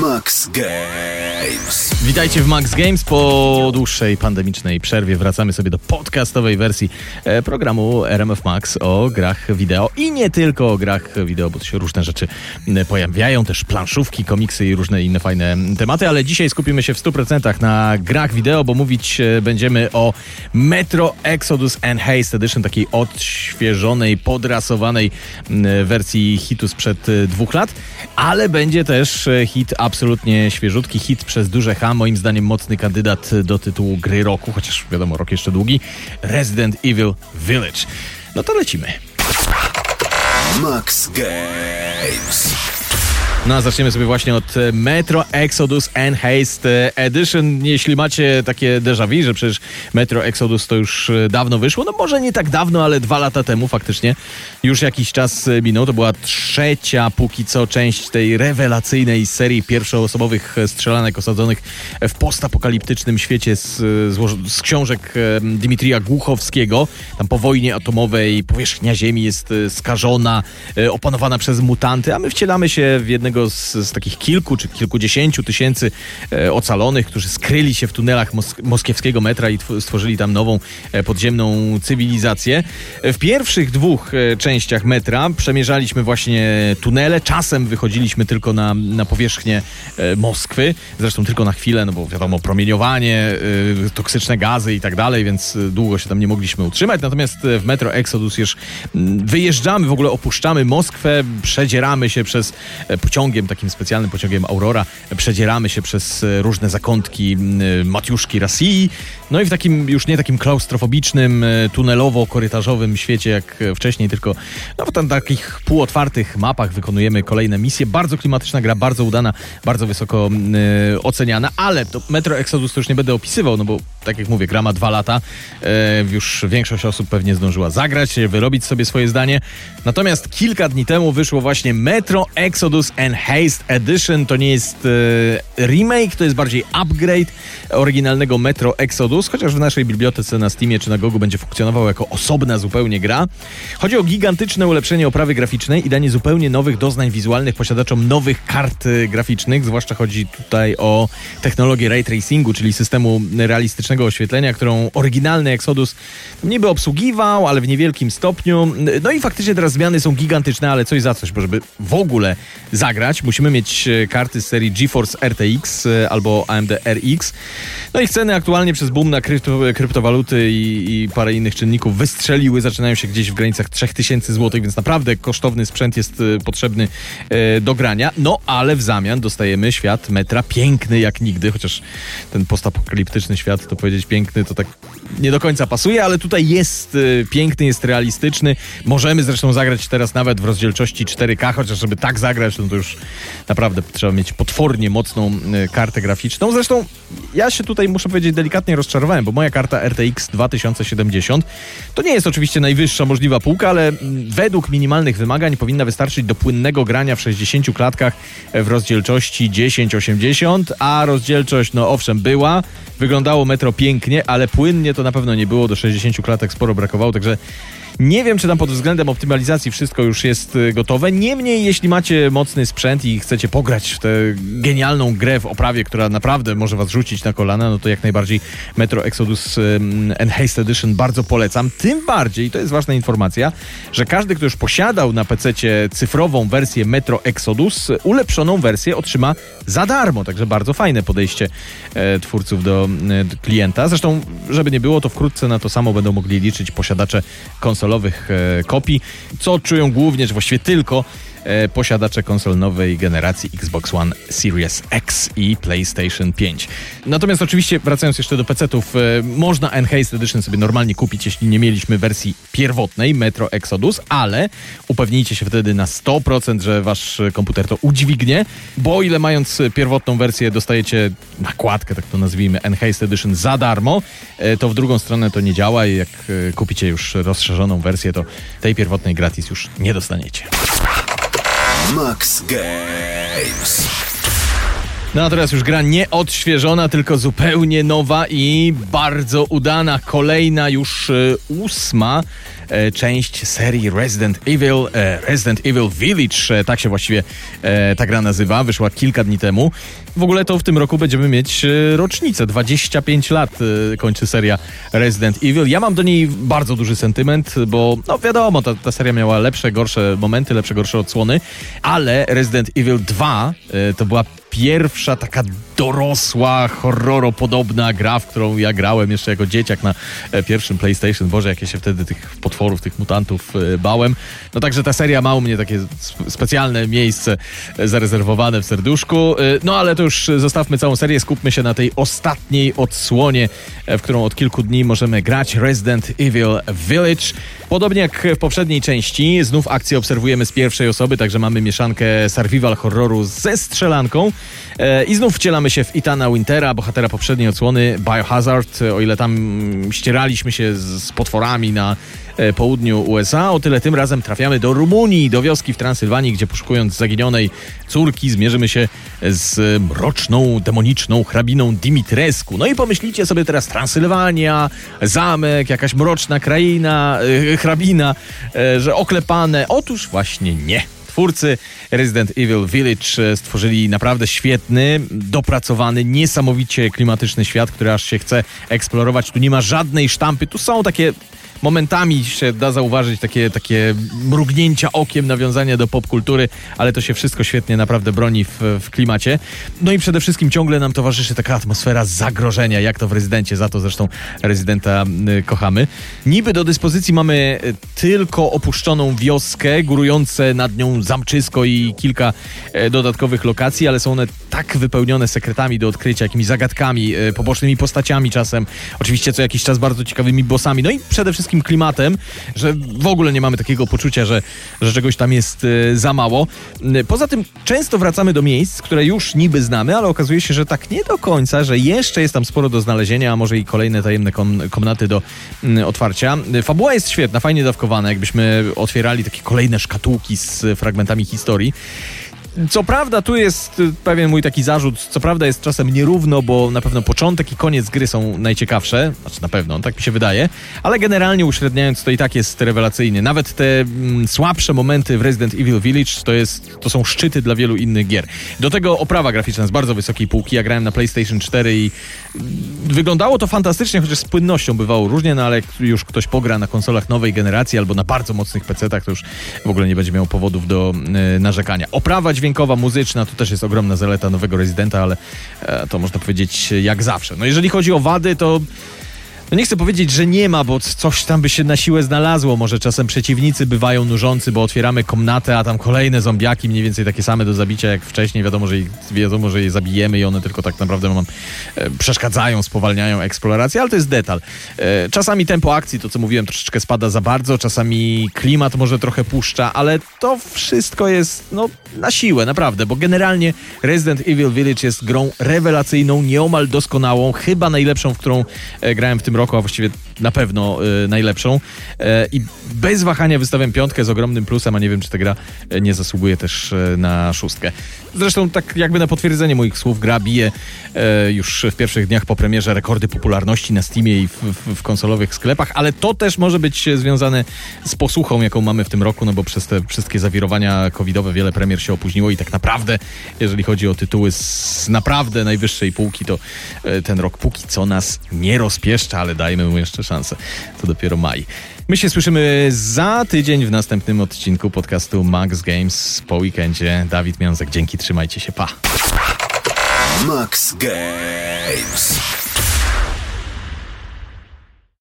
Max Games. Witajcie w Max Games. Po dłuższej pandemicznej przerwie wracamy sobie do podcastowej wersji e, programu RMF Max o grach wideo i nie tylko o grach wideo, bo tu się różne rzeczy pojawiają, też planszówki, komiksy i różne inne fajne tematy, ale dzisiaj skupimy się w 100% na grach wideo, bo mówić e, będziemy o Metro Exodus Enhanced Edition, takiej odświeżonej, podrasowanej wersji hitu sprzed e, dwóch lat, ale będzie też hit absolutnie świeżutki, hit przez duże H, moim zdaniem mocny kandydat do tytułu gry roku, chociaż wiadomo, rok jeszcze długi, Resident Evil Village. No to lecimy. Max Games. No a zaczniemy sobie właśnie od e, Metro Exodus Enhanced Edition. Jeśli macie takie déjà vu, że przecież Metro Exodus to już e, dawno wyszło, no może nie tak dawno, ale dwa lata temu faktycznie już jakiś czas e, minął. To była trzecia póki co część tej rewelacyjnej serii pierwszoosobowych strzelanek osadzonych w postapokaliptycznym świecie z, z, z książek Dimitrija Głuchowskiego. Tam po wojnie atomowej powierzchnia Ziemi jest skażona, opanowana przez mutanty, a my wcielamy się w jednego z, z takich kilku czy kilkudziesięciu tysięcy e, ocalonych, którzy skryli się w tunelach mos moskiewskiego metra i stworzyli tam nową e, podziemną cywilizację. W pierwszych dwóch e, częściach metra przemierzaliśmy właśnie tunele, czasem wychodziliśmy tylko na, na powierzchnię e, Moskwy, zresztą tylko na chwilę, no bo wiadomo, promieniowanie, e, toksyczne gazy i tak dalej, więc e, długo się tam nie mogliśmy utrzymać. Natomiast w Metro Exodus już mm, wyjeżdżamy, w ogóle opuszczamy Moskwę, przedzieramy się przez e, pociągiem, takim specjalnym pociągiem Aurora, przedzieramy się przez e, różne zakątki m, Matiuszki Rosji, no i w takim już nie takim klaustrofobicznym, e, tunelowo-korytarzowym świecie jak e, wcześniej, tylko no, w tam takich półotwartych mapach wykonujemy kolejne misje. Bardzo klimatyczna gra, bardzo udana, bardzo wysoko e, oceniana, ale to Metro Exodus to już nie będę opisywał, no bo tak jak mówię, gra ma dwa lata, e, już większość osób pewnie zdążyła zagrać, wyrobić sobie swoje zdanie. Natomiast kilka dni temu wyszło właśnie Metro Exodus Enhanced Edition. To nie jest e, remake, to jest bardziej upgrade oryginalnego Metro Exodus, chociaż w naszej bibliotece na Steamie czy na Gogu będzie funkcjonował jako osobna zupełnie gra. Chodzi o gigantyczne ulepszenie oprawy graficznej i danie zupełnie nowych doznań wizualnych posiadaczom nowych kart e, graficznych, zwłaszcza chodzi tutaj o technologię ray tracingu, czyli systemu realistycznego oświetlenia, którą oryginalny Exodus niby obsługiwał, ale w niewielkim stopniu. No i faktycznie teraz zmiany są gigantyczne, ale coś za coś, bo żeby w ogóle zagrać, musimy mieć e, karty z serii GeForce RTX e, albo AMD RX. No i ceny aktualnie przez boom na krypto, kryptowaluty i, i parę innych czynników wystrzeliły, zaczynają się gdzieś w granicach 3000 zł, więc naprawdę kosztowny sprzęt jest e, potrzebny do grania. No ale w zamian dostajemy świat metra piękny jak nigdy, chociaż ten postapokaliptyczny świat, to powiedzieć piękny, to tak nie do końca pasuje, ale tutaj jest piękny, jest realistyczny. Możemy zresztą zagrać teraz nawet w rozdzielczości 4K, chociaż żeby tak zagrać, no to już naprawdę trzeba mieć potwornie mocną e, kartę graficzną. Zresztą ja się tutaj muszę powiedzieć delikatnie rozczarowałem, bo moja karta RTX 2070 to nie jest oczywiście najwyższa możliwa półka, ale mm, według minimalnych wymagań powinna wystarczyć do płynnego grania w 60 klatkach w rozdzielczości 1080, a rozdzielczość, no owszem, była, wyglądało metro pięknie, ale płynnie to na pewno nie było, do 60 klatek sporo brakowało, także nie wiem, czy tam pod względem optymalizacji wszystko już jest y, gotowe. Niemniej, jeśli macie mocny sprzęt i chcecie pograć w tę genialną grę w oprawie, która naprawdę może was rzucić na kolana, no to jak najbardziej Metro Exodus um, Enhanced Edition bardzo polecam. Tym bardziej, to jest ważna informacja, że każdy, kto już posiadał na PC cyfrową wersję Metro Exodus, ulepszoną wersję otrzyma za darmo. Także bardzo fajne podejście e, twórców do e, klienta. Zresztą, żeby nie było, to wkrótce na to samo będą mogli liczyć posiadacze konsolowych e, kopii, co czują głównie, czy właściwie tylko posiadacze konsol nowej generacji Xbox One Series X i PlayStation 5. Natomiast oczywiście, wracając jeszcze do PC-ów, e, można Enhanced Edition sobie normalnie kupić, jeśli nie mieliśmy wersji pierwotnej Metro Exodus, ale upewnijcie się wtedy na 100%, że wasz komputer to udźwignie, bo ile mając pierwotną wersję dostajecie nakładkę, tak to nazwijmy, Enhanced Edition za darmo, e, to w drugą stronę to nie działa i jak e, kupicie już rozszerzoną wersję, to tej pierwotnej gratis już nie dostaniecie. Max Games. No a teraz już gra nie odświeżona, tylko zupełnie nowa i bardzo udana. Kolejna już e, ósma e, część serii Resident Evil, e, Resident Evil Village, e, tak się właściwie ta gra nazywa, wyszła kilka dni temu. W ogóle to w tym roku będziemy mieć rocznicę, 25 lat kończy seria Resident Evil. Ja mam do niej bardzo duży sentyment, bo no wiadomo, ta, ta seria miała lepsze, gorsze momenty, lepsze, gorsze odsłony, ale Resident Evil 2 e, to była pierwsza taka dorosła, horroropodobna gra, w którą ja grałem jeszcze jako dzieciak na e, pierwszym PlayStation. Boże, jakie się wtedy tych potworów, tych mutantów e, bałem. No także ta seria ma u mnie takie sp- specjalne miejsce e, zarezerwowane w serduszku. No ale to już zostawmy całą serię, skupmy się na tej ostatniej odsłonie, w którą od kilku dni możemy grać. Resident Evil Village. Podobnie jak w poprzedniej części, znów akcję obserwujemy z pierwszej osoby, także mamy mieszankę survival horroru ze strzelanką. I znów wcielamy się w Itana Wintera, bohatera poprzedniej odsłony Biohazard. O ile tam ścieraliśmy się z, z potworami na e, południu USA, o tyle tym razem trafiamy do Rumunii, do wioski w Transylwanii, gdzie poszukując zaginionej córki zmierzymy się z mroczną, demoniczną hrabiną Dimitrescu. No i pomyślicie sobie teraz Transylwania, zamek, jakaś mroczna kraina, e, hrabina, e, że oklepane. Otóż właśnie nie. Twórcy Resident Evil Village e, stworzyli naprawdę świetny, dopracowany, niesamowicie klimatyczny świat, który aż się chce eksplorować. Tu nie ma żadnej sztampy. Tu są takie momentami się da zauważyć takie, takie mrugnięcia okiem, nawiązania do popkultury, ale to się wszystko świetnie naprawdę broni w, w klimacie. No i przede wszystkim ciągle nam towarzyszy taka atmosfera zagrożenia, jak to w Rezydencie, za to zresztą Rezydenta y, kochamy. Niby do dyspozycji mamy y, tylko opuszczoną wioskę, górujące nad nią zamczysko i kilka e, dodatkowych lokacji, ale są one tak wypełnione sekretami do odkrycia, jakimiś zagadkami, pobocznymi postaciami czasem, oczywiście co jakiś czas bardzo ciekawymi bossami, no i przede wszystkim klimatem, że w ogóle nie mamy takiego poczucia, że, że czegoś tam jest e, za mało. N- Poza tym często wracamy do miejsc, które już niby znamy, ale okazuje się, że tak nie do końca, że jeszcze jest tam sporo do znalezienia, a może i kolejne tajemne kom- komnaty do otwarcia. E, Fabuła jest świetna, fajnie dawkowana, jakbyśmy otwierali takie kolejne szkatułki z fragmentami historii. Co prawda, tu jest y, pewien mój taki zarzut. Co prawda, jest czasem nierówno, bo na pewno początek i koniec gry są najciekawsze. Znaczy, na pewno, tak mi się wydaje. Ale generalnie uśredniając, to i tak jest rewelacyjnie. Nawet te mm, słabsze momenty w Resident Evil Village to, jest, to są szczyty dla wielu innych gier. Do tego oprawa graficzna z bardzo wysokiej półki. Ja grałem na PlayStation 4 i mm, wyglądało to fantastycznie, chociaż z płynnością bywało różnie, no ale jak już ktoś pogra na konsolach nowej generacji albo na bardzo mocnych PC-tach, to już w ogóle nie będzie miał powodów do y, narzekania. Oprawa dźwiękowa, muzyczna to też jest ogromna zaleta nowego Residenta, ale e, to można powiedzieć jak zawsze. No jeżeli chodzi o wady, to no nie chcę powiedzieć, że nie ma, bo coś tam by się na siłę znalazło. Może czasem przeciwnicy bywają nużący, bo otwieramy komnatę, a tam kolejne zombiaki, mniej więcej takie same do zabicia jak wcześniej. Wiadomo, że ich, wiadomo, że je zabijemy i one tylko tak naprawdę nam e, przeszkadzają, spowalniają eksplorację, ale to jest detal. E, czasami tempo akcji, to co mówiłem, troszeczkę spada za bardzo, czasami klimat może trochę puszcza, ale to wszystko jest no, na siłę, naprawdę, bo generalnie Resident Evil Village jest grą rewelacyjną, nieomal doskonałą, chyba najlepszą, w którą e, grałem w tym roku, a właściwie na pewno e, najlepszą. E, I bez wahania wystawiam piątkę z ogromnym plusem, a nie wiem, czy ta gra e, nie zasługuje też e, na szóstkę. Zresztą tak jakby na potwierdzenie moich słów, gra bije już w pierwszych dniach po premierze rekordy popularności na Steamie i w, w, w konsolowych sklepach, ale to też może być związane z posłuchą, jaką mamy w tym roku, no bo przez te wszystkie zawirowania covidowe wiele premier się opóźniło i tak naprawdę, jeżeli chodzi o tytuły z naprawdę najwyższej półki, to ten rok póki co nas nie rozpieszcza, ale dajmy mu jeszcze szansę. To dopiero maj. My się słyszymy za tydzień w następnym odcinku podcastu Max Games po weekendzie. Dawid Miązek, dzięki, trzymajcie się, pa. Max Games.